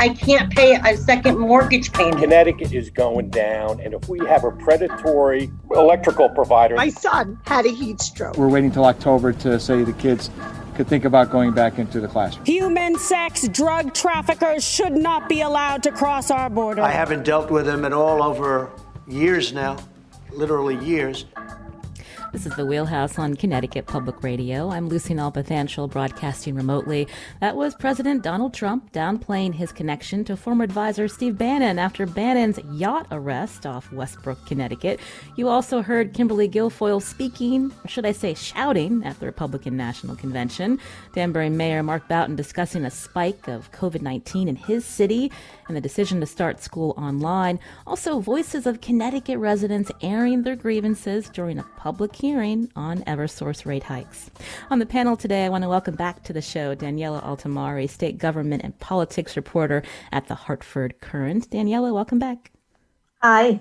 I can't pay a second mortgage payment. Connecticut is going down, and if we have a predatory electrical provider. My son had a heat stroke. We're waiting till October to say the kids could think about going back into the classroom. Human sex drug traffickers should not be allowed to cross our border. I haven't dealt with them at all over years now, literally years. This is the Wheelhouse on Connecticut Public Radio. I'm Lucy Nalpathanchil, broadcasting remotely. That was President Donald Trump downplaying his connection to former advisor Steve Bannon after Bannon's yacht arrest off Westbrook, Connecticut. You also heard Kimberly Guilfoyle speaking, or should I say shouting, at the Republican National Convention. Danbury Mayor Mark Boughton discussing a spike of COVID 19 in his city and the decision to start school online. Also, voices of Connecticut residents airing their grievances during a public hearing on Eversource rate hikes. On the panel today, I want to welcome back to the show Daniela Altimari, state government and politics reporter at the Hartford Courant. Daniela, welcome back. Hi.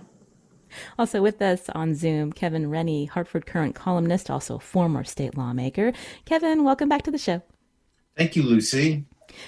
Also with us on Zoom, Kevin Rennie, Hartford Courant columnist, also former state lawmaker. Kevin, welcome back to the show. Thank you, Lucy.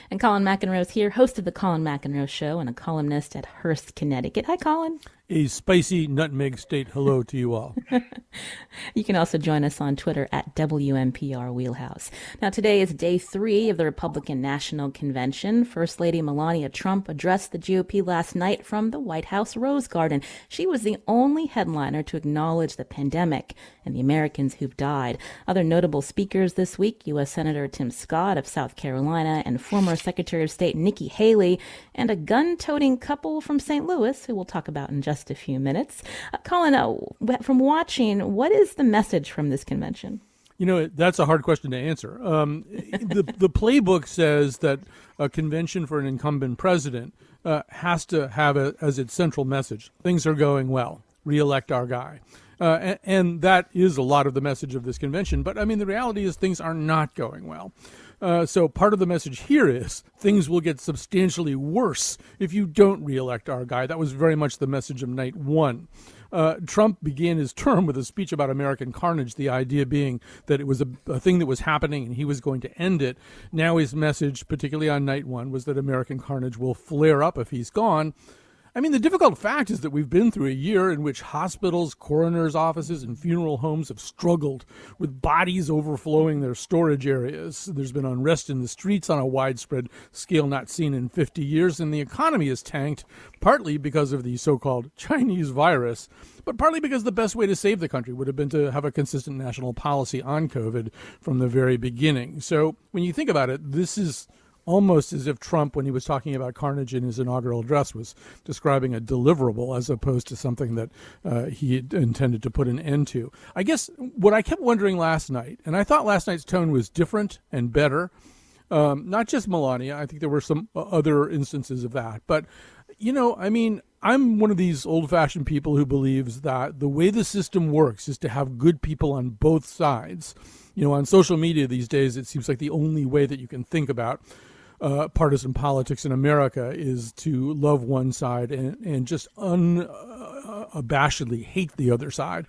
And Colin McEnroe's here, host of the Colin McEnroe Show and a columnist at Hearst, Connecticut. Hi, Colin. A spicy nutmeg state hello to you all. you can also join us on Twitter at WNPR Wheelhouse. Now, today is day three of the Republican National Convention. First Lady Melania Trump addressed the GOP last night from the White House Rose Garden. She was the only headliner to acknowledge the pandemic and the Americans who've died. Other notable speakers this week U.S. Senator Tim Scott of South Carolina and former Secretary of State Nikki Haley, and a gun toting couple from St. Louis, who we'll talk about in just a few minutes. Uh, Colin, uh, from watching, what is the message from this convention? You know, that's a hard question to answer. Um, the, the playbook says that a convention for an incumbent president uh, has to have a, as its central message things are going well, reelect our guy. Uh, and, and, that is a lot of the message of this convention. But I mean, the reality is things are not going well. Uh, so part of the message here is things will get substantially worse if you don't reelect our guy. That was very much the message of night one. Uh, Trump began his term with a speech about American carnage, the idea being that it was a, a, thing that was happening and he was going to end it. Now, his message, particularly on night one, was that American carnage will flare up if he's gone. I mean, the difficult fact is that we've been through a year in which hospitals, coroners' offices, and funeral homes have struggled with bodies overflowing their storage areas. There's been unrest in the streets on a widespread scale not seen in 50 years, and the economy is tanked, partly because of the so called Chinese virus, but partly because the best way to save the country would have been to have a consistent national policy on COVID from the very beginning. So when you think about it, this is almost as if Trump, when he was talking about carnage in his inaugural address, was describing a deliverable as opposed to something that uh, he intended to put an end to. I guess what I kept wondering last night, and I thought last night's tone was different and better. Um, not just Melania, I think there were some other instances of that. But, you know, I mean, I'm one of these old fashioned people who believes that the way the system works is to have good people on both sides. You know, on social media these days, it seems like the only way that you can think about uh, partisan politics in America is to love one side and, and just unabashedly uh, hate the other side.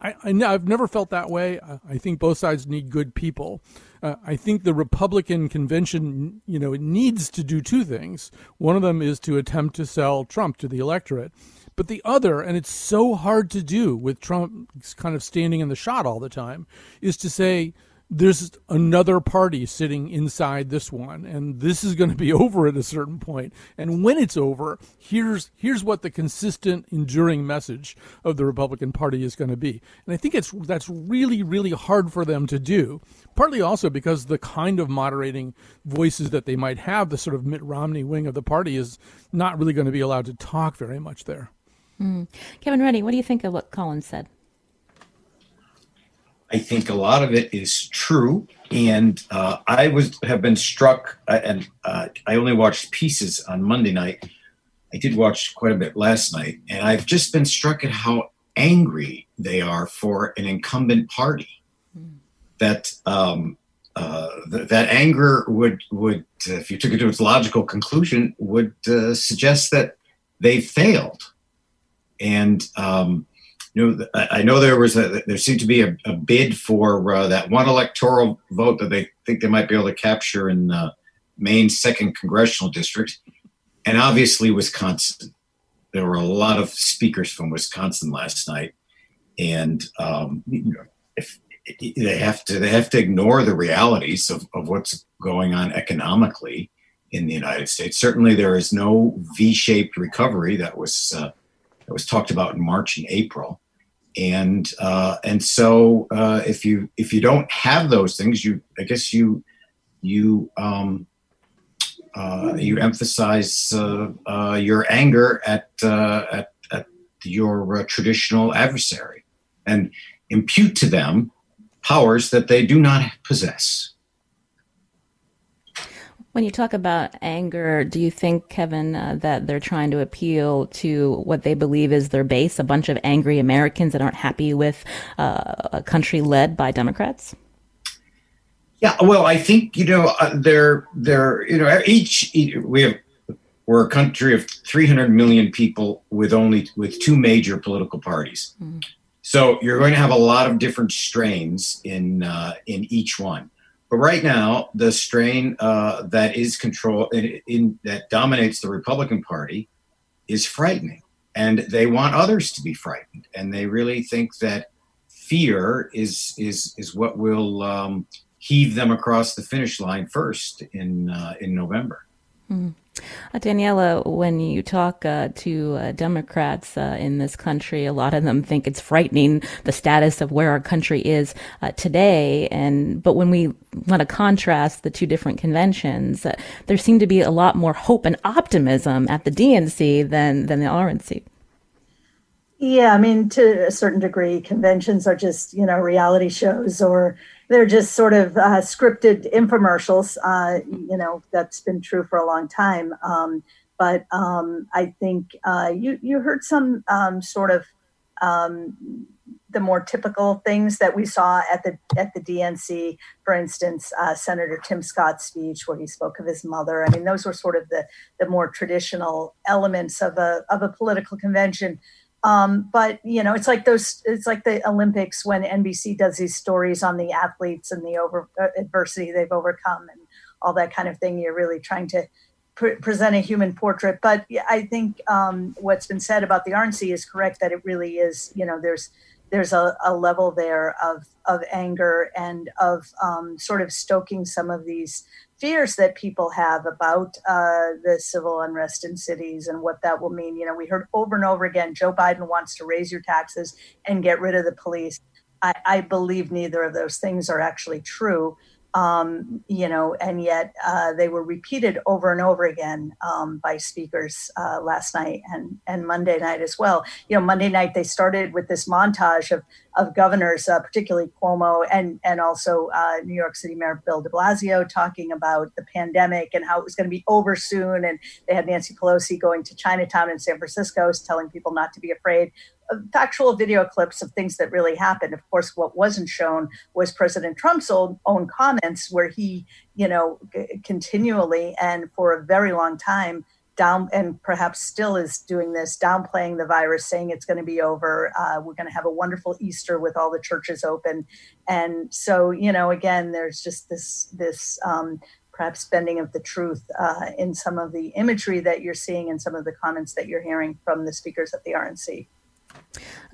I, have never felt that way. I think both sides need good people. Uh, I think the Republican convention, you know, it needs to do two things. One of them is to attempt to sell Trump to the electorate. But the other, and it's so hard to do with Trump kind of standing in the shot all the time, is to say, there's another party sitting inside this one and this is going to be over at a certain point. And when it's over here's here's what the consistent enduring message of the republican party is going to be. And i think it's that's really really hard for them to do partly also because the kind of moderating voices that they might have the sort of mitt romney wing of the party is not really going to be allowed to talk very much there. Mm. kevin rennie what do you think of what collins said I think a lot of it is true, and uh, I was have been struck, uh, and uh, I only watched pieces on Monday night I did watch quite a bit last night, and I've just been struck at how angry they are for an incumbent party. Mm. That um, uh, th- that anger would would, if you took it to its logical conclusion, would uh, suggest that they failed. And um, know, I know there was a there seemed to be a, a bid for uh, that one electoral vote that they think they might be able to capture in uh, Maine's second congressional district, and obviously Wisconsin. There were a lot of speakers from Wisconsin last night, and um, if they have to they have to ignore the realities of, of what's going on economically in the United States. Certainly, there is no V-shaped recovery that was uh, that was talked about in March and April, and uh, and so uh, if you if you don't have those things, you I guess you you um, uh, you emphasize uh, uh, your anger at at, at your traditional adversary and impute to them powers that they do not possess. When you talk about anger, do you think, Kevin, uh, that they're trying to appeal to what they believe is their base, a bunch of angry Americans that aren't happy with uh, a country led by Democrats? Yeah, well, I think you know uh, they're they're you know each, we have we're a country of 300 million people with only with two major political parties. Mm. So you're going to have a lot of different strains in uh, in each one. But right now, the strain uh, that is control in, in, that dominates the Republican Party is frightening, and they want others to be frightened, and they really think that fear is is is what will um, heave them across the finish line first in uh, in November. Mm. Uh, Daniela, when you talk uh, to uh, Democrats uh, in this country, a lot of them think it's frightening the status of where our country is uh, today. And but when we want to contrast the two different conventions, uh, there seemed to be a lot more hope and optimism at the DNC than than the RNC. Yeah, I mean, to a certain degree, conventions are just you know reality shows or they're just sort of uh, scripted infomercials. Uh, you know, that's been true for a long time. Um, but um, I think uh, you you heard some um, sort of um, the more typical things that we saw at the at the DNC. For instance, uh, Senator Tim Scott's speech where he spoke of his mother. I mean, those were sort of the the more traditional elements of a of a political convention. Um, but you know, it's like those. It's like the Olympics when NBC does these stories on the athletes and the over uh, adversity they've overcome and all that kind of thing. You're really trying to pre- present a human portrait. But I think um, what's been said about the RNC is correct. That it really is. You know, there's there's a, a level there of of anger and of um, sort of stoking some of these fears that people have about uh, the civil unrest in cities and what that will mean. You know, we heard over and over again Joe Biden wants to raise your taxes and get rid of the police. I, I believe neither of those things are actually true um, you know, and yet uh, they were repeated over and over again um, by speakers uh, last night and, and Monday night as well. You know, Monday night they started with this montage of, of governors, uh, particularly Cuomo and, and also uh, New York City Mayor Bill de Blasio talking about the pandemic and how it was going to be over soon. And they had Nancy Pelosi going to Chinatown in San Francisco, telling people not to be afraid factual video clips of things that really happened. Of course, what wasn't shown was President Trump's own, comments, where he, you know, continually and for a very long time down and perhaps still is doing this, downplaying the virus, saying it's going to be over. Uh, we're going to have a wonderful Easter with all the churches open, and so you know, again, there's just this this. Um, perhaps bending of the truth uh, in some of the imagery that you're seeing and some of the comments that you're hearing from the speakers at the RNC.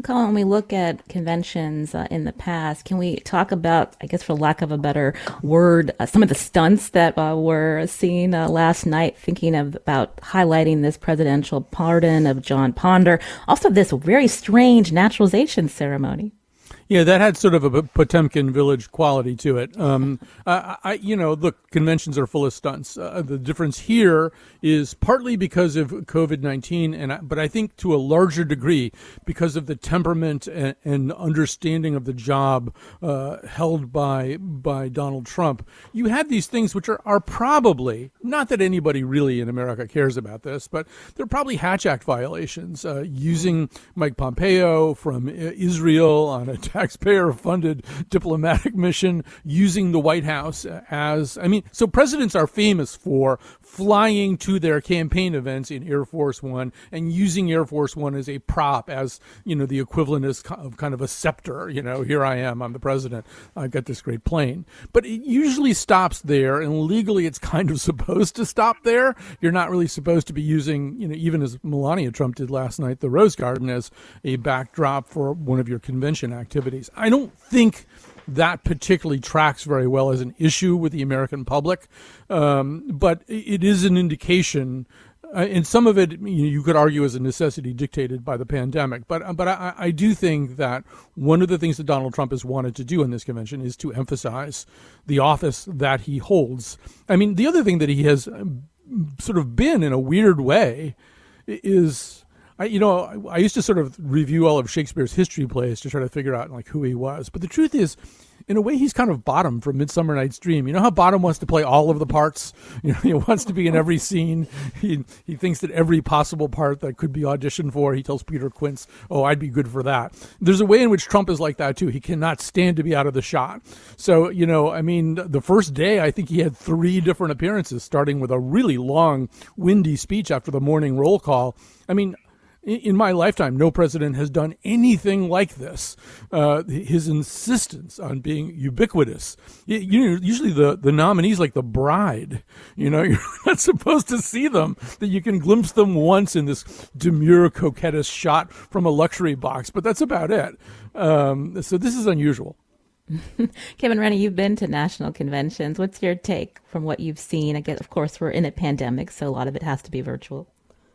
Colin, when we look at conventions uh, in the past, can we talk about, I guess, for lack of a better word, uh, some of the stunts that uh, were seen uh, last night, thinking of about highlighting this presidential pardon of Jon Ponder, also this very strange naturalization ceremony? Yeah, that had sort of a Potemkin village quality to it. Um, I, I, you know, look, conventions are full of stunts. Uh, the difference here is partly because of COVID nineteen, and but I think to a larger degree because of the temperament and, and understanding of the job uh, held by by Donald Trump. You had these things which are, are probably not that anybody really in America cares about this, but they're probably Hatch Act violations. Uh, using Mike Pompeo from Israel on a taxpayer funded diplomatic mission using the White House as, I mean, so presidents are famous for flying to their campaign events in Air Force One and using Air Force One as a prop, as, you know, the equivalent is of kind of a scepter. You know, here I am, I'm the president, I've got this great plane. But it usually stops there, and legally it's kind of supposed to stop there. You're not really supposed to be using, you know, even as Melania Trump did last night, the Rose Garden as a backdrop for one of your convention activities. I don't think that particularly tracks very well as an issue with the American public, um, but it is an indication. Uh, and some of it you, know, you, could argue is a necessity dictated by the pandemic. But but I, I, do think that one of the things that Donald Trump has wanted to do in this convention is to emphasize the office that he holds. I mean, the other thing that he has um, sort of been in a weird way is I, you know, I, used to sort of review all of Shakespeare's history plays to try to figure out like who he was. But the truth is, in a way, he's kind of Bottom from Midsummer Night's Dream. You know how Bottom wants to play all of the parts. You know, he wants to be in every scene. He he thinks that every possible part that could be auditioned for, he tells Peter Quince, "Oh, I'd be good for that." There's a way in which Trump is like that too. He cannot stand to be out of the shot. So you know, I mean, the first day, I think he had three different appearances, starting with a really long, windy speech after the morning roll call. I mean, in my lifetime, no president has done anything like this. Uh, his insistence on being ubiquitous. You know, usually the, the nominee's like the bride. You know, you're not supposed to see them, that you can glimpse them once in this demure, coquettish shot from a luxury box, but that's about it. Um, so this is unusual. Kevin Rennie, you've been to national conventions. What's your take from what you've seen? I guess, of course, we're in a pandemic, so a lot of it has to be virtual.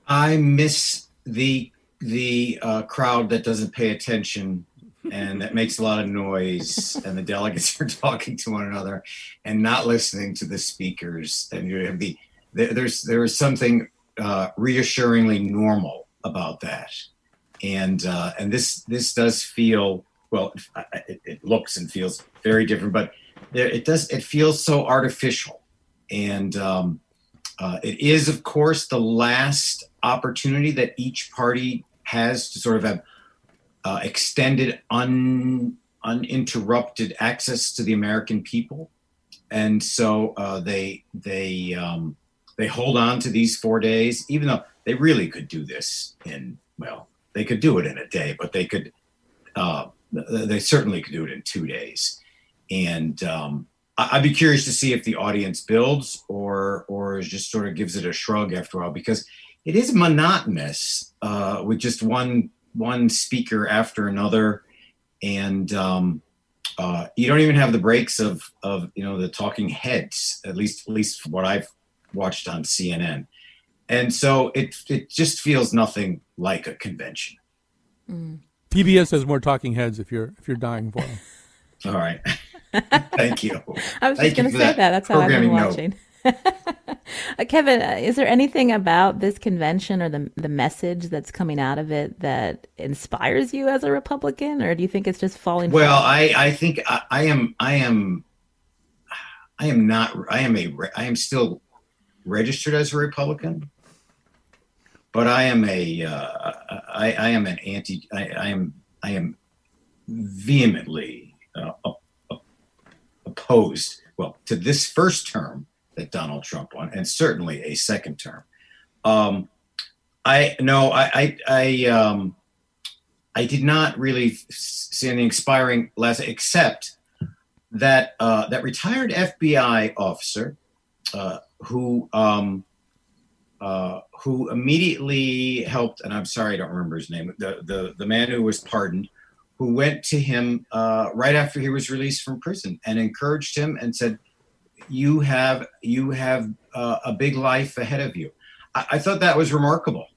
I miss the the uh, crowd that doesn't pay attention and that makes a lot of noise and the delegates are talking to one another and not listening to the speakers and you have the there's there is something uh, reassuringly normal about that. And uh, and this this does feel well it, it looks and feels very different but there, it does it feels so artificial. And um, uh, it is of course the last opportunity that each party has to sort of have uh, extended, un, uninterrupted access to the American people, and so uh, they they um, they hold on to these four days, even though they really could do this in well, they could do it in a day, but they could uh, they certainly could do it in two days, and um, I'd be curious to see if the audience builds or or just sort of gives it a shrug after a while because it is monotonous uh, with just one one speaker after another, and um, uh, you don't even have the breaks of of you know the talking heads. At least at least what I've watched on CNN, and so it it just feels nothing like a convention. Mm. PBS has more talking heads if you're if you're dying for them. All right. Thank you. I was just going to say that. that. That's how I've been watching. Kevin, uh, is there anything about this convention or the the message that's coming out of it that inspires you as a Republican, or do you think it's just falling? Well, I I think I, I, am I am I am not I am a I am still registered as a Republican, but I am a uh, I, I am an anti I, I am I am vehemently uh, opposed well to this first term that Donald Trump won, and certainly a second term. Um, I no, I I I, um, I did not really see any inspiring lesson except that uh, that retired FBI officer uh, who um, uh, who immediately helped, and I'm sorry I don't remember his name, the the the man who was pardoned, who went to him uh, right after he was released from prison and encouraged him and said, you have you have uh, a big life ahead of you. I, I, thought that was remarkable.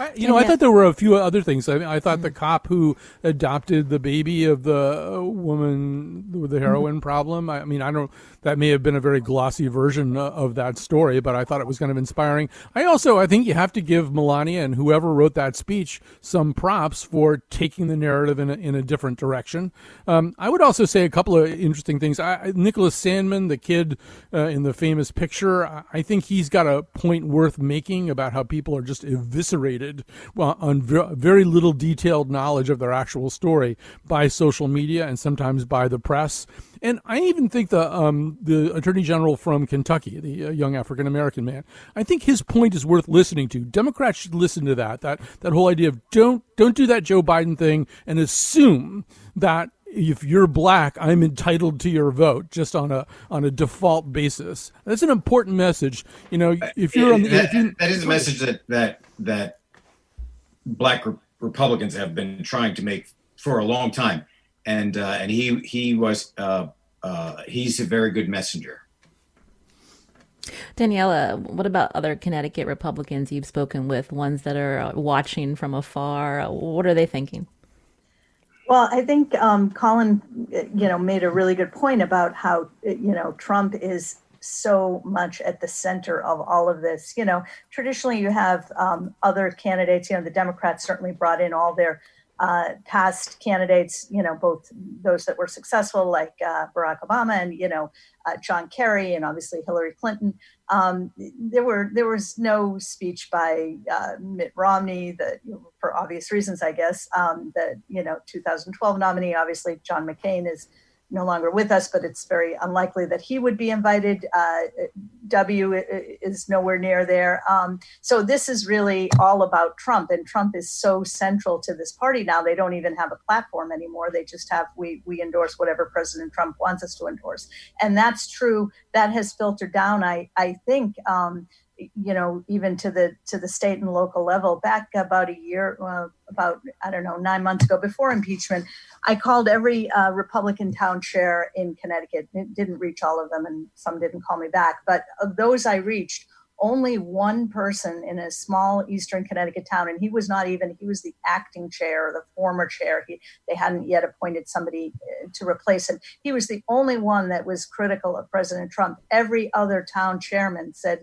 I, you know, I thought there were a few other things. I, mean, I thought the cop who adopted the baby of the woman with the heroin problem. I mean, I don't. That may have been a very glossy version of that story, but I thought it was kind of inspiring. I also, I think you have to give Melania and whoever wrote that speech some props for taking the narrative in a, in a different direction. Um, I would also say a couple of interesting things. I, Nicholas Sandmann, the kid uh, in the famous picture, I think he's got a point worth making about how people are just eviscerated well, on very little detailed knowledge of their actual story by social media and sometimes by the press. And I even think the um, the attorney general from Kentucky, the uh, young African American man, I think his point is worth listening to. Democrats should listen to that. That that whole idea of don't don't do that Joe Biden thing and assume that if you're black, I'm entitled to your vote just on a on a default basis. That's an important message. You know, if you're on the, that, you, that is a message that that that black re- Republicans have been trying to make for a long time and uh, and he he was uh, uh, he's a very good messenger. Daniela, what about other Connecticut Republicans you've spoken with, ones that are watching from afar? What are they thinking? Well, I think um, Colin, you know, made a really good point about how you know Trump is so much at the center of all of this. You know, traditionally you have um, other candidates. You know, the Democrats certainly brought in all their uh, past candidates, you know, both those that were successful, like uh, Barack Obama, and you know, uh, John Kerry, and obviously Hillary Clinton. Um, there were there was no speech by uh, Mitt Romney that, for obvious reasons, I guess, um, you know 2012 nominee. Obviously, John McCain is no longer with us, but it's very unlikely that he would be invited. Uh, w is nowhere near there. Um, so this is really all about Trump, and Trump is so central to this party now. They don't even have a platform anymore. They just have we we endorse whatever President Trump wants us to endorse, and that's true. That has filtered down. I I think. Um, you know even to the to the state and local level back about a year uh, about i don't know nine months ago before impeachment i called every uh, republican town chair in connecticut. It didn't reach all of them and some didn't call me back but of those i reached only one person in a small eastern connecticut town and he was not even he was the acting chair the former chair. He, they hadn't yet appointed somebody uh, to replace him. He was the only one that was critical of president trump. Every other town chairman said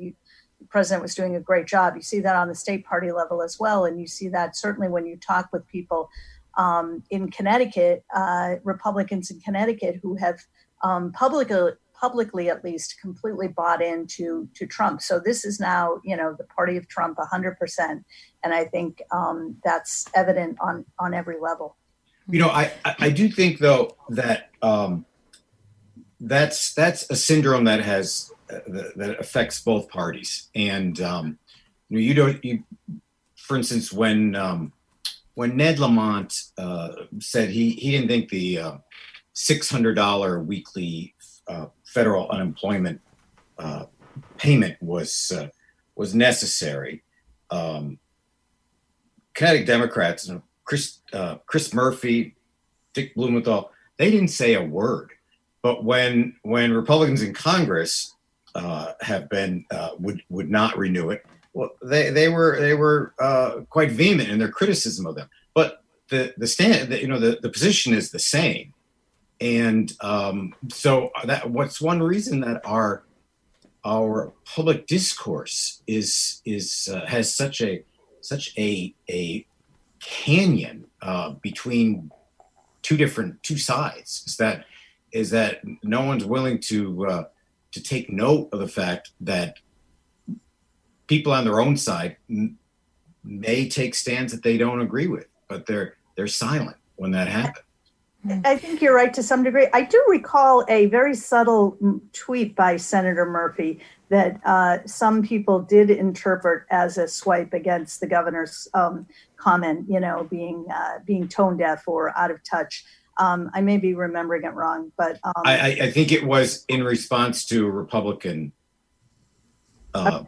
the president was doing a great job. You see that on the state party level as well, and you see that certainly when you talk with people um, in Connecticut, uh, Republicans in Connecticut who have um, publicly, publicly at least, completely bought into to Trump. So this is now, you know, the party of Trump 100%, and I think um, that's evident on on every level. You know, I I do think though that um, that's that's a syndrome that has that, that, affects both parties. And um, you know, you don't. You, for instance, when um, when Ned Lamont uh, said he he didn't think the uh, six hundred dollar weekly uh, federal unemployment uh, payment was uh, was necessary. Um, Connecticut Democrats, Chris uh, Chris Murphy, Dick Blumenthal, they didn't say a word. But when when Republicans in Congress uh, have been uh, would would not renew it. Well, they they were they were uh, quite vehement in their criticism of them. But the the stand the, you know the, the position is the same, and um, so that what's one reason that our our public discourse is is uh, has such a such a a canyon uh, between two different two sides is that is that no one's willing to uh, to take note of the fact that people on their own side may take stands that they don't agree with, but they're they're silent when that happens. I think you're right to some degree. I do recall a very subtle tweet by Senator Murphy that uh, some people did interpret as a swipe against the governor's um, comment, you know, being uh, being tone deaf or out of touch. Um, I may be remembering it wrong, but um, I, I, think it was in response to a Republican. Uh,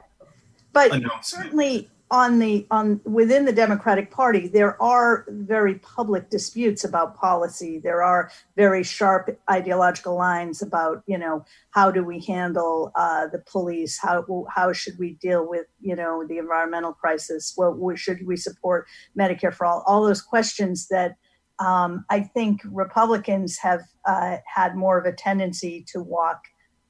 but certainly, on the on within the Democratic Party, there are very public disputes about policy. There are very sharp ideological lines about you know how do we handle uh, the police? How how should we deal with you know the environmental crisis? What should we support Medicare for all? All those questions that um, I think Republicans have uh, had more of a tendency to walk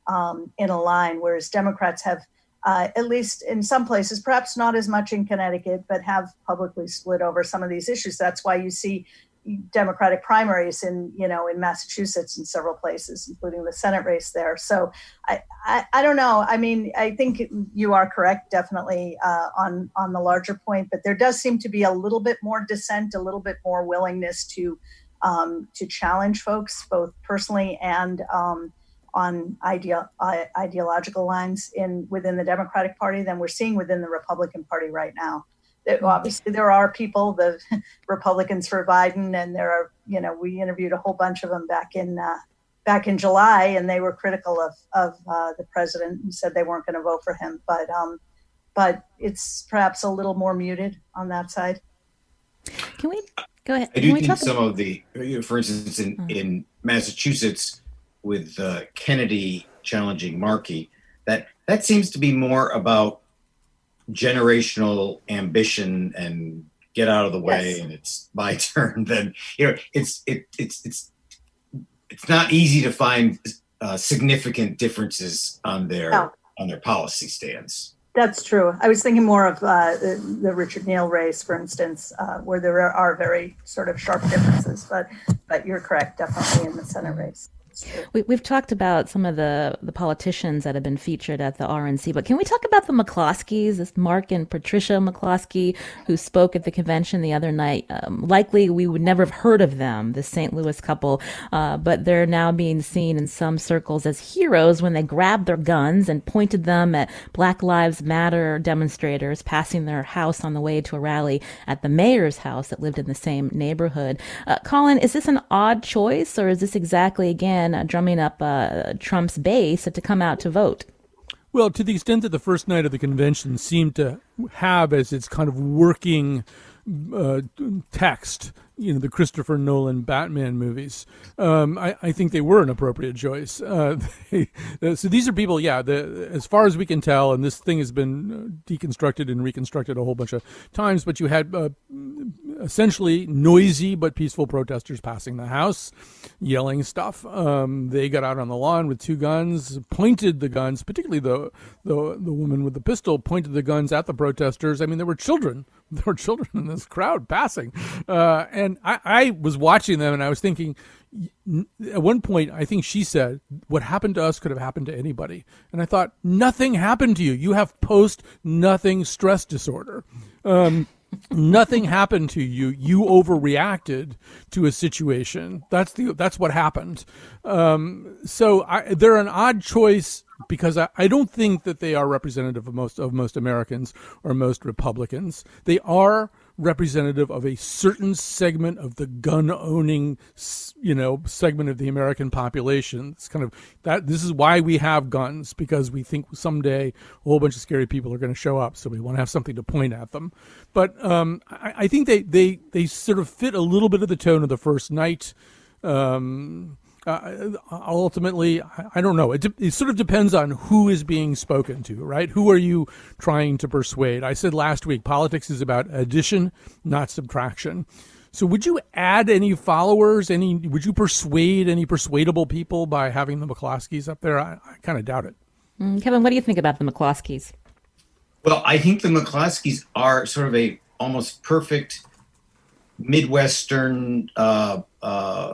um, in a line, whereas Democrats have uh, at least in some places, perhaps not as much in Connecticut, but have publicly split over some of these issues. That's why you see Democratic primaries in you know in Massachusetts in several places, including the Senate race there. So I I, I don't know. I mean, I think you are correct, definitely uh, on on the larger point, but there does seem to be a little bit more dissent, a little bit more willingness to um, to challenge folks, both personally and um, on ideo- uh, ideological lines in within the Democratic Party than we're seeing within the Republican Party right now. There, obviously, there are people, the Republicans for Biden, and there are, you know, we interviewed a whole bunch of them back in uh, back in July, and they were critical of of uh, the president and said they weren't going to vote for him. But um, but it's perhaps a little more muted on that side. Can we go ahead? I do think some about- of the, for instance, in uh-huh. in Massachusetts with uh, Kennedy challenging Markey, that that seems to be more about generational ambition and get out of the way yes. and it's my turn then you know it's it, it's it's it's not easy to find uh, significant differences on their no. on their policy stance that's true i was thinking more of uh, the, the, richard neal race for instance uh, where there are very sort of sharp differences but but you're correct definitely in the senate race we, have talked about some of the, the politicians that have been featured at the RNC, but can we talk about the McCloskeys, this Mark and Patricia McCloskey, who spoke at the convention the other night? Um, likely we would never have heard of them, the St. Louis couple, uh, but they're now being seen in some circles as heroes when they grabbed their guns and pointed them at Black Lives Matter demonstrators passing their house on the way to a rally at the mayor's house that lived in the same neighborhood. Uh, Colin, is this an odd choice, or is this exactly, again, uh, drumming up uh, Trump's base to come out to vote. Well, to the extent that the first night of the convention seemed to have as its kind of working uh, text you know the Christopher Nolan Batman movies. Um, I, I, think they were an appropriate choice. Uh, they, uh, so these are people, yeah. The, as far as we can tell, and this thing has been uh, deconstructed and reconstructed a whole bunch of times. But you had uh, essentially noisy but peaceful protesters passing the house, yelling stuff. Um, they got out on the lawn with two guns, pointed the guns, particularly the the the woman with the pistol pointed the guns at the protesters. I mean, there were children there were children in this crowd passing, uh, and I, I was watching them and I was thinking. At one point, I think she said, "What happened to us could have happened to anybody." And I thought, "Nothing happened to you. You have post nothing stress disorder." Um, nothing happened to you. You overreacted to a situation. That's the that's what happened. Um, so I, they're an odd choice because I, I don't think that they are representative of most of most Americans or most Republicans. They are representative of a certain segment of the gun owning you know segment of the American population. It's kind of that this is why we have guns because we think someday a whole bunch of scary people are going to show up, so we want to have something to point at them. But um, I, I, think they, they they sort of fit a little bit of the tone of the first night. Um, uh, ultimately, I don't know. It, de- it sort of depends on who is being spoken to, right? Who are you trying to persuade? I said last week, politics is about addition, not subtraction. So, would you add any followers? Any? Would you persuade any persuadable people by having the McCloskeys up there? I, I kind of doubt it. Mm, Kevin, what do you think about the McCloskeys? Well, I think the McCloskeys are sort of a almost perfect Midwestern uh, uh,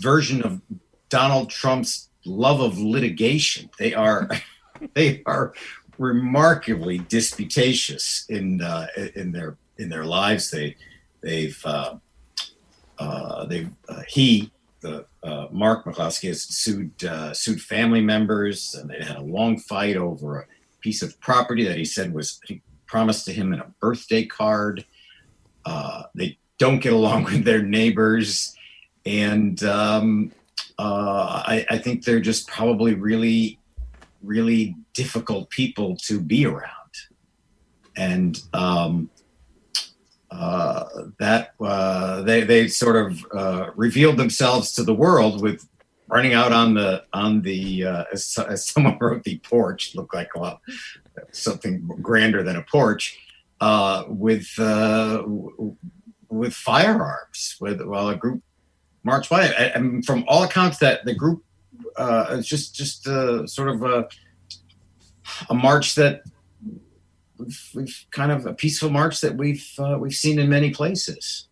version of Donald Trump's love of litigation. They are they are remarkably disputatious in uh, in their in their lives. They they've uh, uh, they uh, he the uh, Mark McCloskey has sued uh, sued family members, and they had a long fight over a piece of property that he said was he promised to him in a birthday card. they don't get along with their neighbors and um, uh, I, I, think they're just probably really, really difficult people to be around. and um, uh, that uh, they they sort of uh, revealed themselves to the world with running out on the on the uh, as, as someone wrote the porch looked like well, something grander than a porch uh, with with firearms with well a group marched by it and from all accounts that the group uh, is just just uh, sort of a, a march that we've, we've kind of a peaceful march that we've uh, we've seen in many places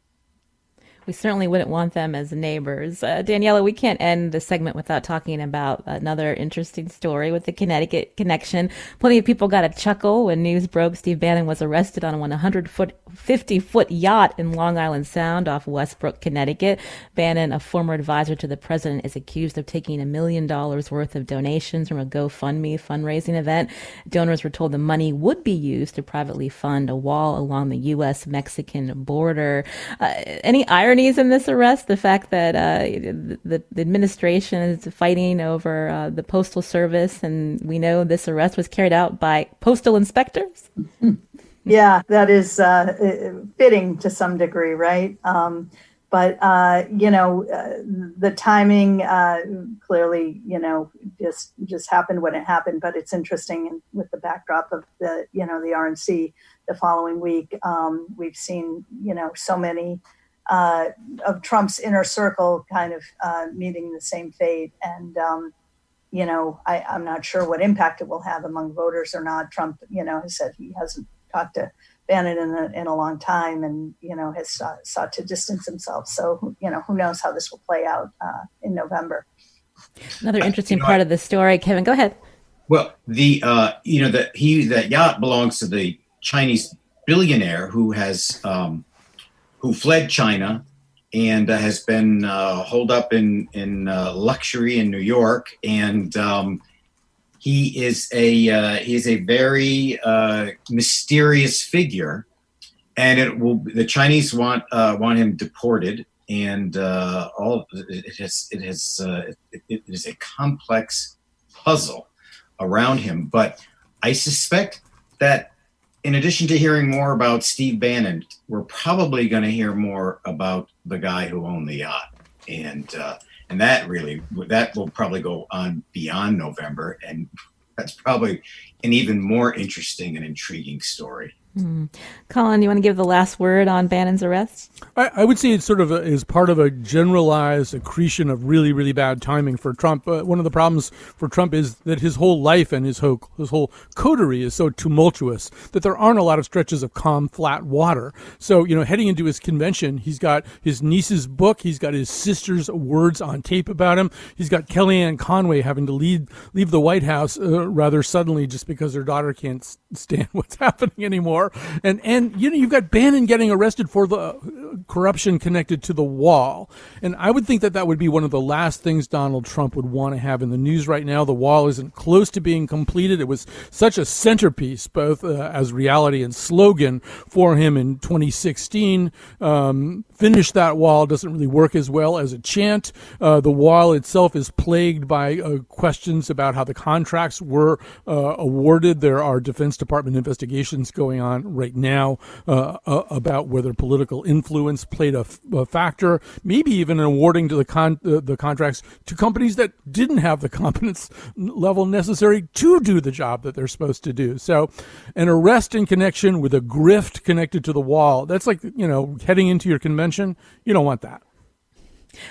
we certainly wouldn't want them as neighbors. Uh, Daniela, we can't end the segment without talking about another interesting story with the Connecticut connection. Plenty of people got a chuckle when news broke Steve Bannon was arrested on a 100 foot, 50 foot yacht in Long Island Sound off Westbrook, Connecticut. Bannon, a former advisor to the president, is accused of taking a million dollars worth of donations from a GoFundMe fundraising event. Donors were told the money would be used to privately fund a wall along the U.S. Mexican border. Uh, any irony ironies in this arrest. The fact that uh, the, the, administration is fighting over uh, the postal service, and we know this arrest was carried out by postal inspectors. yeah, that is uh, fitting to some degree, right? Um, but uh, you know, uh, the timing uh, clearly, you know, just just happened when it happened. But it's interesting with the backdrop of the, you know, the RNC the following week. Um, we've seen, you know, so many uh, of Trump's inner circle kind of uh, meeting the same fate. And, um, you know, I, am not sure what impact it will have among voters or not. Trump, you know, has said he hasn't talked to Bannon in a, in a long time and, you know, has sought, sought to distance himself. So, you know, who knows how this will play out uh, in November. Another interesting part of the story, Kevin, go ahead. Well, the, uh, you know, that he, that yacht belongs to the Chinese billionaire who has, um, who fled China and uh, has been uh, holed up in in uh, luxury in New York, and um, he is a uh, he is a very uh, mysterious figure, and it will the Chinese want uh, want him deported, and all it has it has it, it is a complex puzzle around him, but I suspect that in addition to hearing more about Steve Bannon, we're probably going to hear more about the guy who owned the yacht, and uh, and that really that will probably go on beyond November, and that's probably an even more interesting and intriguing story. Mm. Colin, do you want to give the last word on Bannon's arrest? I, I would say it's sort of a, is part of a generalized accretion of really, really bad timing for Trump. Uh, one of the problems for Trump is that his whole life and his whole his whole coterie is so tumultuous that there aren't a lot of stretches of calm, flat water. So you know, heading into his convention, he's got his niece's book, he's got his sister's words on tape about him, he's got Kellyanne Conway having to leave leave the White House uh, rather suddenly just because her daughter can't stand what's happening anymore. And and you know you've got Bannon getting arrested for the corruption connected to the wall. And I would think that that would be one of the last things Donald Trump would want to have in the news right now. The wall isn't close to being completed. It was such a centerpiece, both uh, as reality and slogan for him in 2016. Um, finish that wall doesn't really work as well as a chant. Uh, the wall itself is plagued by uh, questions about how the contracts were uh, awarded. There are Defense Department investigations going on on right now uh, uh, about whether political influence played a, factor, maybe even awarding to the con- uh, the contracts to companies that didn't have the competence level necessary to do the job that they're supposed to do. So, an arrest in connection with a grift connected to the wall, that's like, you know, heading into your convention. You don't want that.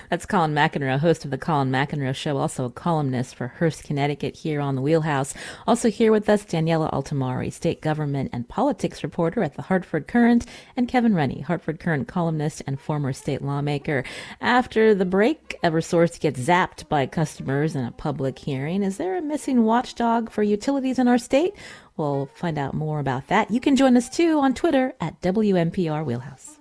That's Colin McEnroe, host of the Colin McEnroe Show, also a columnist for Hearst, Connecticut, here on the Wheelhouse. Also here with us, Daniela Altimari, state government and politics reporter at the Hartford Courant, and Kevin Rennie, Hartford Courant columnist and former state lawmaker. After the break, Eversource gets zapped by customers in a public hearing. Is there a missing watchdog for utilities in our state? We'll find out more about that. You can join us too on Twitter at WNPR Wheelhouse.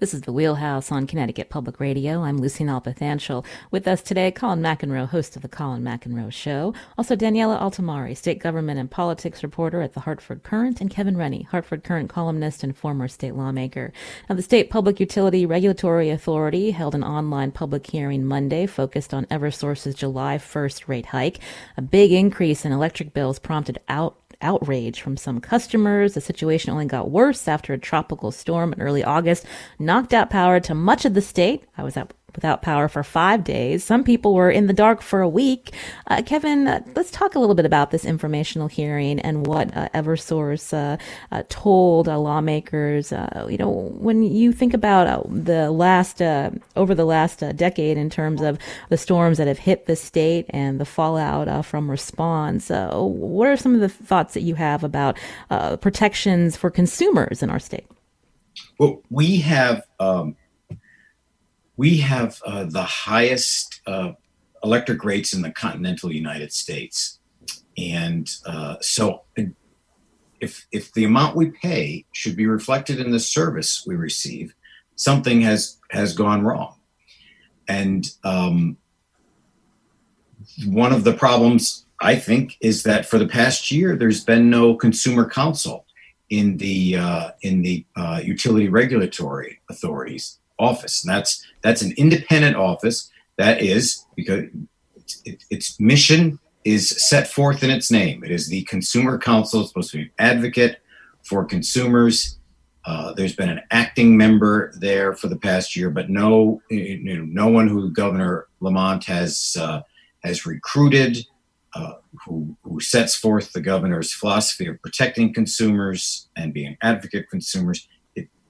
This is the Wheelhouse on Connecticut Public Radio. I'm Lucy Nalpathanchil. With us today, Colin McEnroe, host of the Colin McEnroe Show. Also, Daniela Altimari, state government and politics reporter at the Hartford Courant, and Kevin Rennie, Hartford Courant columnist and former state lawmaker. Now, the State Public Utility Regulatory Authority held an online public hearing Monday focused on Eversource's July 1st rate hike. A big increase in electric bills prompted out outrage from some customers. The situation only got worse after a tropical storm in early August knocked out power to much of the state. I was out without power for five days. Some people were in the dark for a week. Uh, Kevin, uh, let's talk a little bit about this informational hearing and what uh, Eversource uh, uh, told uh, lawmakers. you know, when you think about the last, over the last decade in terms of the storms that have hit the state and the fallout from response, what are some of the thoughts that you have about protections for consumers in our state? Well, we have um we have uh, the highest uh, electric rates in the continental United States. And uh, so if, if the amount we pay should be reflected in the service we receive, something has, has gone wrong. And um, one of the problems, I think, is that for the past year, there's been no consumer counsel in the uh, in the uh, utility regulatory authorities office, and that's that's an independent office. That is because its, its mission is set forth in its name. It is the Consumer Counsel, It's supposed to be an advocate for consumers. Uh, there's been an acting member there for the past year, but no, you know, no one who Governor Lamont has uh, has recruited, uh, who who sets forth the governor's philosophy of protecting consumers and being an advocate consumers.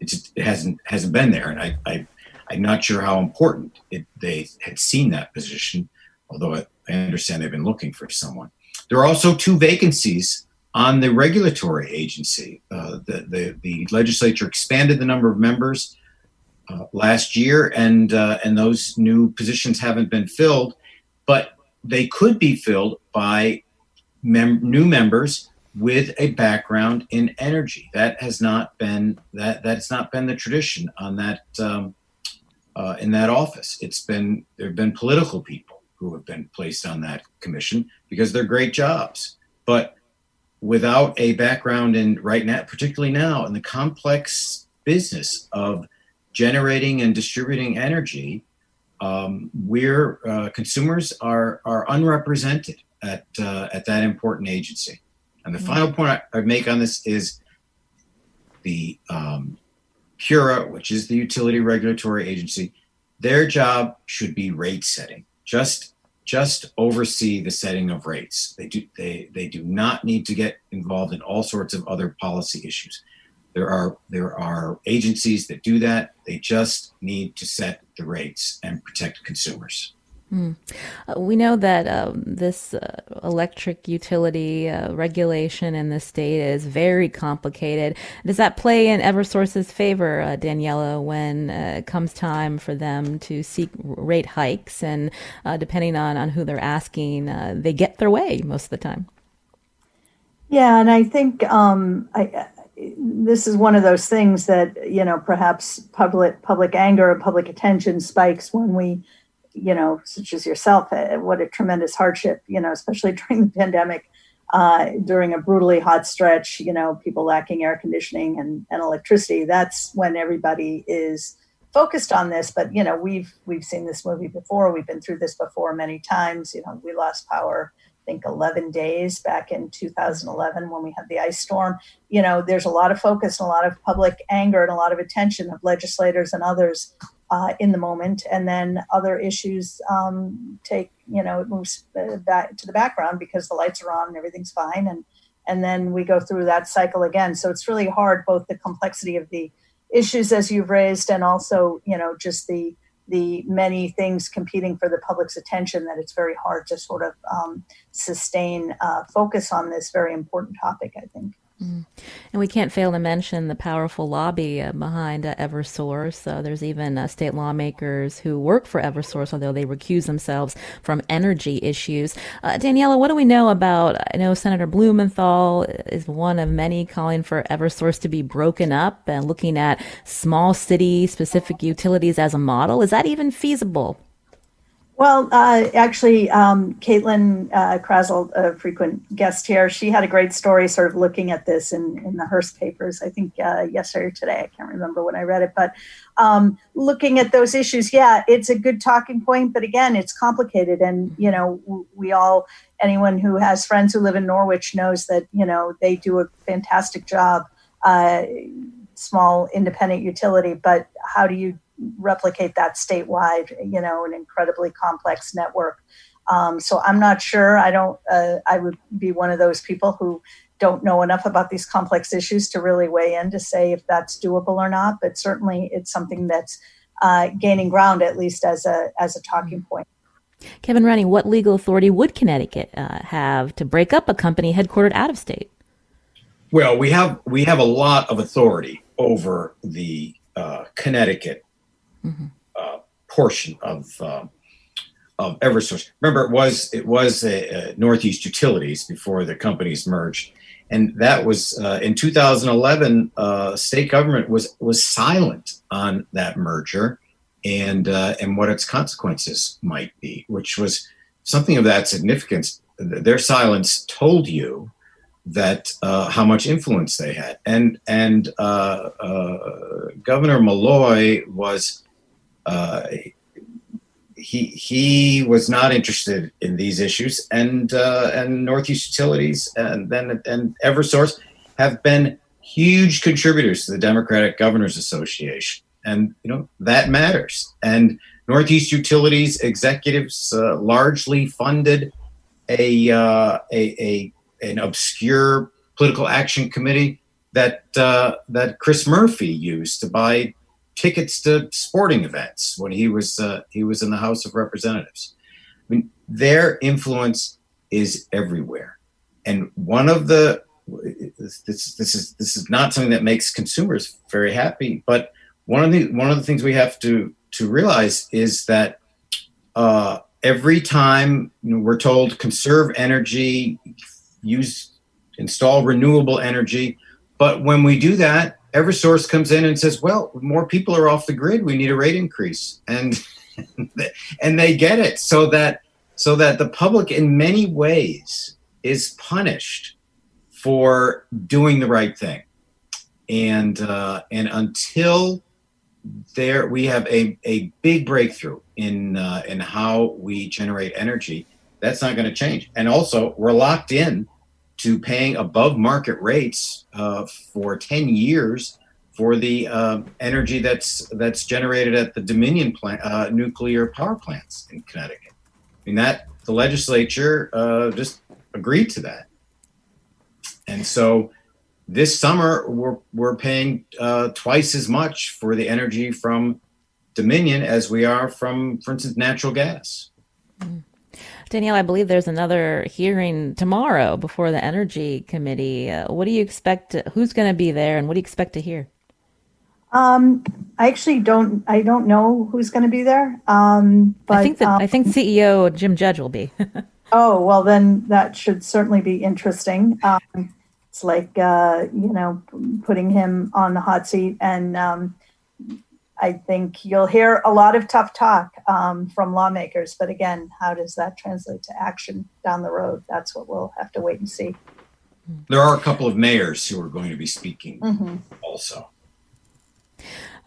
It, it hasn't hasn't been there, and I, I I'm not sure how important it, they had seen that position, although I, I understand they've been looking for someone. There are also two vacancies on the regulatory agency. Uh, the, the, the, legislature expanded the number of members uh, last year, and, uh, and those new positions haven't been filled, but they could be filled by mem- new members with a background in energy. That has not been that that's not been the tradition on that um, uh, in that office. It's been there have been political people who have been placed on that commission because they're great jobs, but without a background in right now, particularly now in the complex business of generating and distributing energy, um, we're uh, consumers are are unrepresented at uh, at that important agency. And the mm-hmm. final point I, I, make on this is the um, PURA, which is the utility regulatory agency, their job should be rate setting. Just just oversee the setting of rates. They do they they do not need to get involved in all sorts of other policy issues. There are there are agencies that do that. They just need to set the rates and protect consumers. Mm. Uh, we know that um, this uh, electric utility uh, regulation in the state is very complicated. Does that play in Eversource's favor, uh, Daniela, when uh, it comes time for them to seek rate hikes? And uh, depending on, on who they're asking, they get their way most of the time. Yeah, and I think um, I, this is one of those things that you know perhaps public public anger and public attention spikes when we you know, such as yourself, uh, what a tremendous hardship, you know, especially during the pandemic, uh, during a brutally hot stretch, you know, people lacking air conditioning and, and electricity. That's when everybody is focused on this. But, you know, we've, we've seen this movie before. We've been through this before many times. You know, we lost power, I think 11 days back in 2011 when we had the ice storm. You know, there's a lot of focus and a lot of public anger and a lot of attention of legislators and others uh, in the moment, and then other issues um, take you know it moves uh, back to the background because the lights are on and everything's fine, and and then we go through that cycle again. So it's really hard, both the complexity of the issues as you've raised, and also you know just the the many things competing for the public's attention that it's very hard to sort of um, sustain uh, focus on this very important topic. I think. Mm. And we can't fail to mention the powerful lobby uh, behind uh, Eversource. Uh, there's even uh, state lawmakers who work for Eversource, although they recuse themselves from energy issues. Uh, Daniela, what do we know about? I know Senator Blumenthal is one of many calling for Eversource to be broken up and looking at small city specific utilities as a model. Is that even feasible? Well, uh, actually, um, Kaitlyn uh, Krasselt, a frequent guest here, she had a great story sort of looking at this in, in the Hearst papers, I think uh, yesterday or today. I can't remember when I read it, but um, looking at those issues, yeah, it's a good talking point, but again, it's complicated. And, you know, we all, anyone who has friends who live in Norwich knows that, you know, they do a fantastic job, uh, small independent utility, but how do you replicate that statewide, you know, an incredibly complex network. Um, so I'm not sure. I don't, uh, I would be one of those people who don't know enough about these complex issues to really weigh in to say if that's doable or not. But certainly it's something that's uh, gaining ground, at least as a, as a talking point. Kevin Rennie, what legal authority would Connecticut uh, have to break up a company headquartered out of state? Well, we have we have a lot of authority over the uh, Connecticut mm-hmm. uh, portion of uh, of Eversource. Remember, it was it was a, a Northeast Utilities before the companies merged, and that was uh, in 2011. Uh, state government was was silent on that merger and uh, and what its consequences might be, which was something of that significance. Their silence told you that uh, how much influence they had, and and uh, Governor Malloy was uh, he he was not interested in these issues, and uh, and Northeast Utilities and then and Eversource have been huge contributors to the Democratic Governors Association, and you know that matters. And Northeast Utilities executives uh, largely funded a, uh, a, a an obscure political action committee that uh, that Chris Murphy used to buy tickets to sporting events when he was uh, he was in the House of Representatives. I mean, their influence is everywhere, and one of the this this is this is not something that makes consumers very happy. But one of the one of the things we have to to realize is that uh, every time you know, we're told conserve energy, use install renewable energy, but when we do that, Eversource comes in and says, "Well, more people are off the grid. We need a rate increase," and and they get it so that so that the public, in many ways, is punished for doing the right thing, and uh, and until there we have a, a big breakthrough in uh, in how we generate energy, that's not going to change. And also, we're locked in to paying above market rates uh, for 10 years for the uh, energy that's that's generated at the Dominion plant, uh, nuclear power plants in Connecticut. I mean that the legislature uh, just agreed to that, and so this summer we're we're paying uh, twice as much for the energy from Dominion as we are from, for instance, natural gas. Mm. Danielle, I believe there's another hearing tomorrow before the Energy Committee. Uh, what do you expect? To, who's going to be there, and what do you expect to hear? Um, I actually don't. I don't know who's going to be there. Um, but I think that um, I think CEO Jim Judge will be. oh well, then that should certainly be interesting. Um, it's like uh, you know putting him on the hot seat and um, I think you'll hear a lot of tough talk um, from lawmakers. But again, how does that translate to action down the road? That's what we'll have to wait and see. There are a couple of mayors who are going to be speaking mm-hmm. also.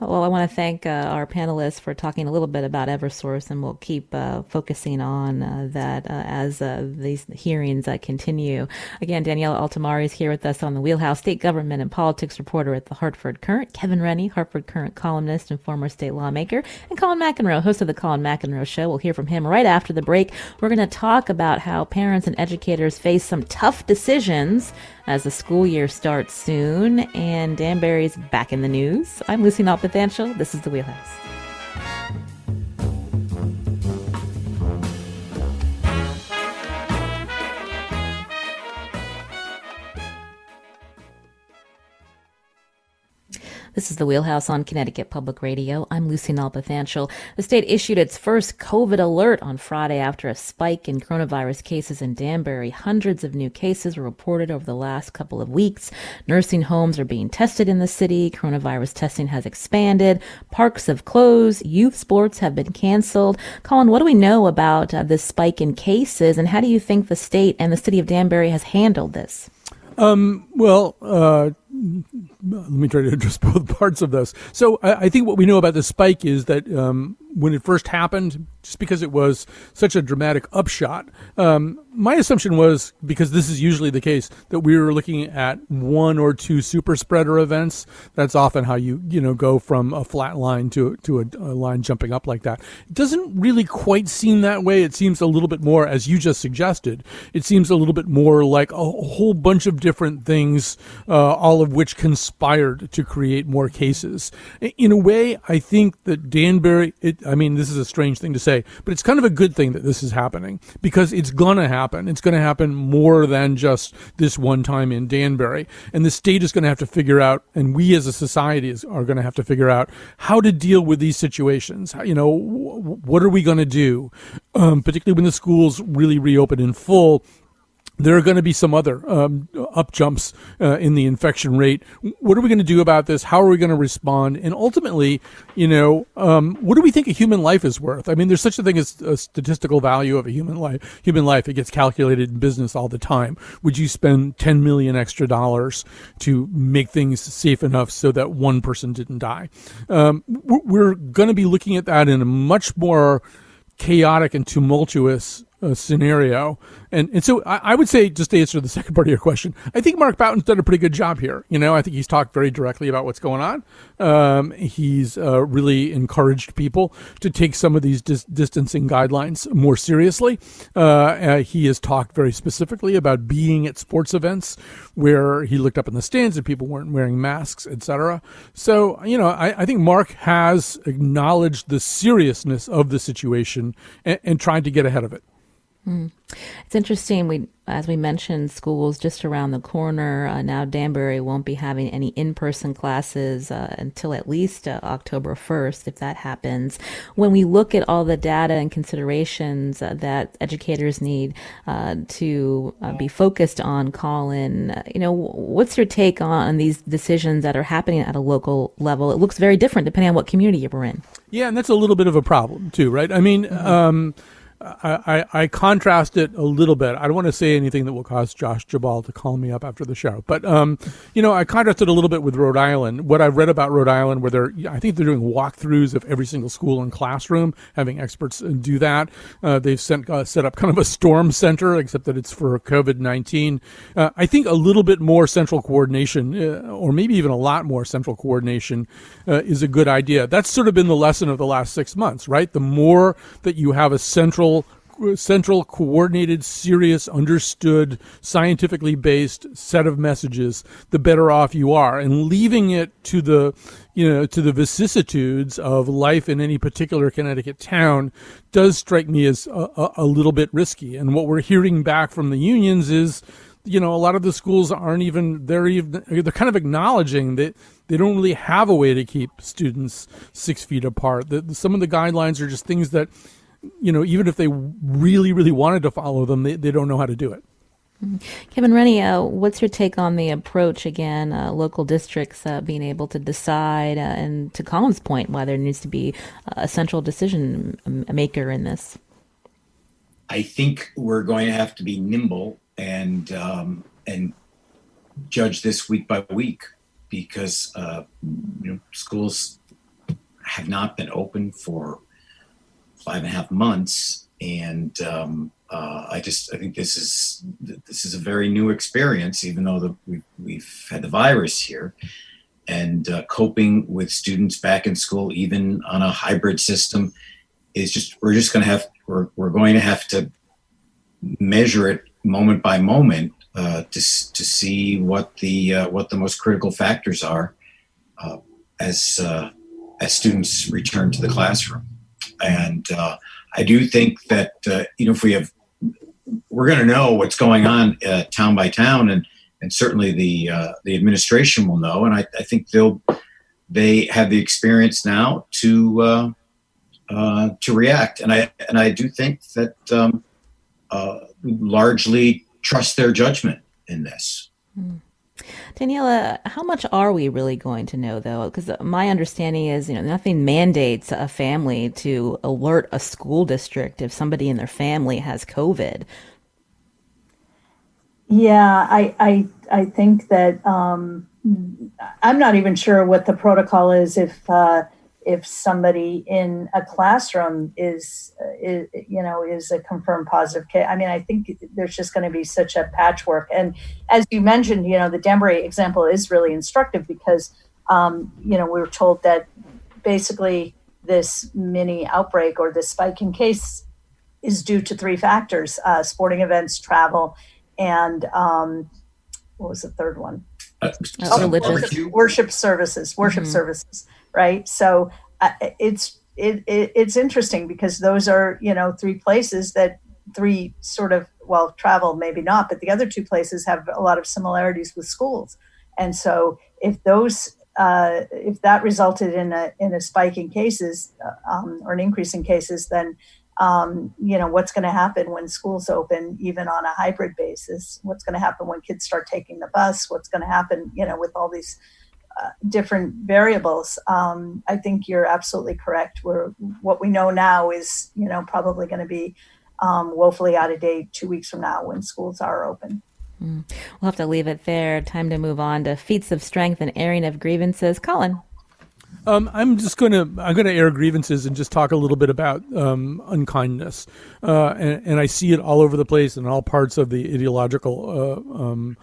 Well, I want to thank uh, our panelists for talking a little bit about Eversource, and we'll keep uh, focusing on uh, that uh, as uh, these hearings uh, continue. Again, Daniela Altimari is here with us on the Wheelhouse, state government and politics reporter at the Hartford Courant, Kevin Rennie, Hartford Courant columnist and former state lawmaker, and Colin McEnroe, host of the Colin McEnroe Show. We'll hear from him right after the break. We're going to talk about how parents and educators face some tough decisions as the school year starts soon. And Danbury's back in the news. I'm Lucy Nalpathanchil. This is The Wheelhouse. This is the Wheelhouse on Connecticut Public Radio. I'm Lucy Nalpathanchil. The state issued its first COVID alert on Friday after a spike in coronavirus cases in Danbury. Hundreds of new cases were reported over the last couple of weeks. Nursing homes are being tested in the city. Coronavirus testing has expanded. Parks have closed. Youth sports have been canceled. Colin, what do we know about uh, this spike in cases, and how do you think the state and the city of Danbury has handled this? Um, well, uh, let me try to address both parts of this. So I, I think what we know about the spike is that um, when it first happened, just because it was such a dramatic upshot, um, my assumption was because this is usually the case that we were looking at one or two super spreader events. That's often how you you know go from a flat line to to a, a line jumping up like that. It doesn't really quite seem that way. It seems a little bit more, as you just suggested. It seems a little bit more like a whole bunch of different things, uh, all of which conspired to create more cases. In a way, I think that Danbury. It, I mean, this is a strange thing to say, but it's kind of a good thing that this is happening because it's gonna happen. It's gonna happen more than just this one time in Danbury, and the state is gonna have to figure out, and we as a society are gonna have to figure out how to deal with these situations. You know, what are we gonna do, um, particularly when the schools really reopen in full? There are going to be some other um, up jumps uh, in the infection rate. What are we going to do about this? How are we going to respond? And ultimately, you know, um, what do we think a human life is worth? I mean, there's such a thing as a statistical value of a human life. Human life it gets calculated in business all the time. Would you spend 10 million extra dollars to make things safe enough so that one person didn't die? Um, we're going to be looking at that in a much more chaotic and tumultuous uh, scenario. And and so I, I, would say, just to answer the second part of your question, I think Mark Boughton's done a pretty good job here. You know, I think he's talked very directly about what's going on. Um, he's uh, really encouraged people to take some of these dis- distancing guidelines more seriously. Uh, uh, he has talked very specifically about being at sports events where he looked up in the stands and people weren't wearing masks, etc. So you know, I, I, think Mark has acknowledged the seriousness of the situation and, and tried to get ahead of it. Mm. It's interesting. We, as we mentioned, schools just around the corner. Uh, now Danbury won't be having any in-person classes uh, until at least uh, October 1st, if that happens. When we look at all the data and considerations uh, that educators need uh, to uh, be focused on, Colin, you know, what's your take on these decisions that are happening at a local level? It looks very different depending on what community you're in. Yeah, and that's a little bit of a problem too, right? I mean. Mm-hmm. Um, I, I, contrast it a little bit. I don't want to say anything that will cause Josh Geballe to call me up after the show, but um, you know, I contrast it a little bit with Rhode Island. What I've read about Rhode Island, where they're, I think they're doing walkthroughs of every single school and classroom, having experts uh, do that. Uh, they've sent, uh, set up kind of a storm center, except that it's for COVID nineteen. Uh, I think a little bit more central coordination, uh, or maybe even a lot more central coordination, uh, is a good idea. That's sort of been the lesson of the last six months, right? The more that you have a central central, coordinated, serious, understood, scientifically based set of messages, the better off you are. And leaving it to the, you know, to the vicissitudes of life in any particular Connecticut town does strike me as a, a, a little bit risky. And what we're hearing back from the unions is, you know, a lot of the schools aren't even they're even they're kind of acknowledging that they don't really have a way to keep students six feet apart. That some of the guidelines are just things that you know, even if they really, really wanted to follow them, they, they don't know how to do it. Kevin Rennie, uh, what's your take on the approach again, uh, local districts uh, being able to decide, uh, and to Colin's point, why there needs to be a central decision maker in this? I think we're going to have to be nimble and um, and judge this week by week because uh, you know, schools have not been open for five and a half months, and um, uh, I just I think this is this is a very new experience, even though the, we've, we've had the virus here, and uh, coping with students back in school, even on a hybrid system, is just we're just going to have we're we're going to have to measure it moment by moment uh, to to see what the uh, what the most critical factors are uh, as uh, as students return to the classroom. And uh, I do think that uh, you know if we have, we're going to know what's going on uh, town by town, and and certainly the uh, the administration will know, and I, I think they'll they have the experience now to uh, uh, to react, and I and I do think that um, largely trust their judgment in this. Mm. Daniela, how much are we really going to know, though? Because my understanding is, you know, nothing mandates a family to alert a school district if somebody in their family has COVID. Yeah, I I I think that um, I'm not even sure what the protocol is if uh, if somebody in a classroom is, is you know is a confirmed positive case. I mean, I think there's just going to be such a patchwork. And as you mentioned, you know, the Danbury example is really instructive because um, you know we were told that basically this mini outbreak or this spike in case is due to three factors: uh, sporting events, travel, and um, what was the third one? Uh, oh, worship, worship, services, worship mm-hmm. services, right? So uh, it's it, it, it's interesting because those are you know three places that three sort of well travel maybe not, but the other two places have a lot of similarities with schools, and so if those uh, if that resulted in a in a spike in cases uh, um, or an increase in cases, then um, you know what's going to happen when schools open even on a hybrid basis? What's going to happen when kids start taking the bus? What's going to happen you know with all these different variables um, i think you're absolutely correct. Where what we know now is you know probably going to be um, woefully out of date two weeks from now when schools are open. Mm. we'll have to leave it there. Time to move on to feats of strength and airing of grievances. Colin. Um, I'm just going to I'm going to air grievances and just talk a little bit about um, unkindness, uh, and, and, I see it all over the place in all parts of the ideological uh, um,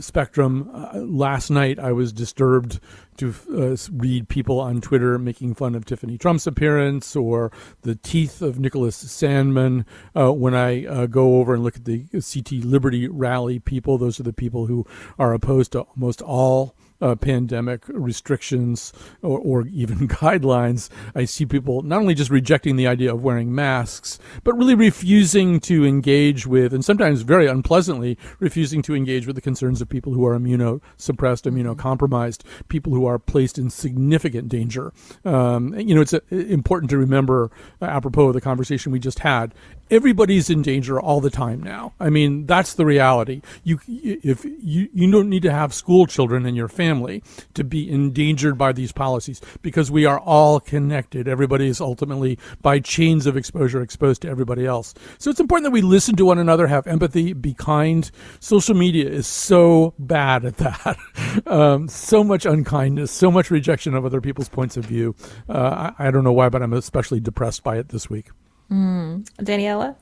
spectrum. Uh, last night, I was disturbed to uh, read people on Twitter making fun of Tiffany Trump's appearance or the teeth of Nicholas Sandmann. Uh, when I uh, go over and look at the CT Liberty rally people, those are the people who are opposed to almost all uh, pandemic restrictions or, or even guidelines, I see people not only just rejecting the idea of wearing masks, but really refusing to engage with, and sometimes very unpleasantly, refusing to engage with the concerns of people who are immunosuppressed, immunocompromised, people who are placed in significant danger. Um, you know, it's a, important to remember, uh, apropos of the conversation we just had, everybody's in danger all the time now. I mean, that's the reality. You, if you, you don't need to have school children in your family to be endangered by these policies because we are all connected. Everybody is ultimately by chains of exposure exposed to everybody else. So it's important that we listen to one another, have empathy, be kind. Social media is so bad at that. um, so much unkindness, so much rejection of other people's points of view. Uh, I, I don't know why, but I'm especially depressed by it this week. Mm. Daniela?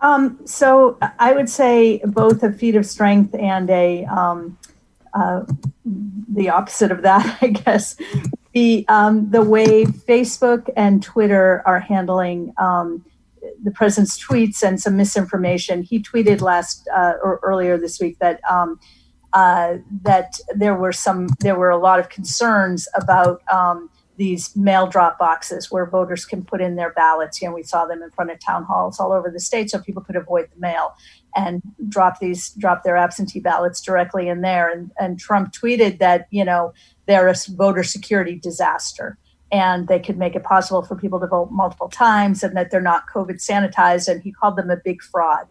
Um, so I would say both a feat of strength and a um, uh, the opposite of that, I guess. The um, the way Facebook and Twitter are handling um, the president's tweets and some misinformation. He tweeted last uh, or earlier this week that um, uh, that there were some there were a lot of concerns about um, these mail drop boxes where voters can put in their ballots. You know, we saw them in front of town halls all over the state so people could avoid the mail and drop these drop their absentee ballots directly in there. And, and Trump tweeted that, you know, they're a voter security disaster and they could make it possible for people to vote multiple times and that they're not COVID sanitized. And he called them a big fraud.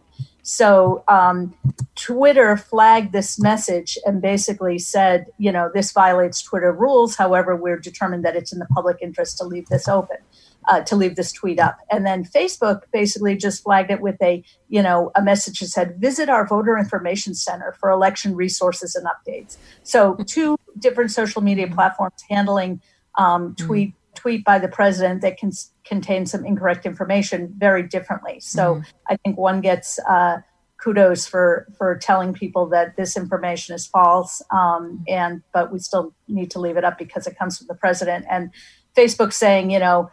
So um, Twitter flagged this message and basically said, you know, this violates Twitter rules. However, we're determined that it's in the public interest to leave this open, uh, to leave this tweet up. And then Facebook basically just flagged it with a, you know, a message that said, visit our voter information center for election resources and updates. So two different social media platforms handling um, tweet tweet by the president that can contain some incorrect information very differently. So mm-hmm. I think one gets uh, kudos for for telling people that this information is false, um, and but we still need to leave it up because it comes from the president. And Facebook saying, you know,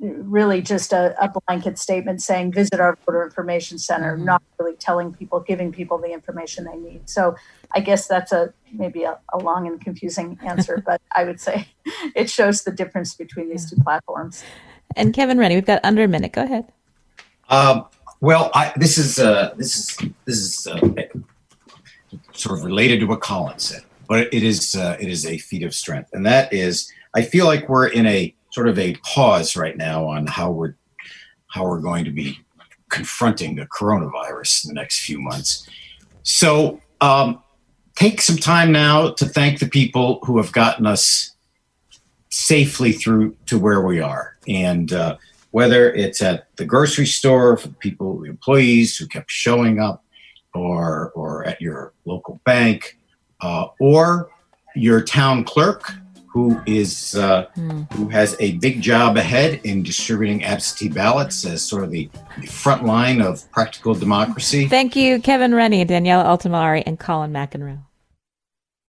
really just a, a blanket statement saying visit our voter information center, mm-hmm. not really telling people, giving people the information they need. So I guess that's a maybe a, a long and confusing answer, but I would say it shows the difference between these two platforms. And Kevin Rennie, we've got under a minute. Go ahead. Um, well, I, this is uh, this is this is uh, sort of related to what Colin said. but it is uh, it is a feat of strength, and that is I feel like we're in a sort of a pause right now on how we're how we're going to be confronting the coronavirus in the next few months. So um, take some time now to thank the people who have gotten us safely through to where we are, and uh, whether it's at the grocery store for the people, employees who kept showing up, or or at your local bank, uh, or your town clerk who is uh, mm. who has a big job ahead in distributing absentee ballots as sort of the, the front line of practical democracy. Thank you, Kevin Rennie, Danielle Altimari, and Colin McEnroe.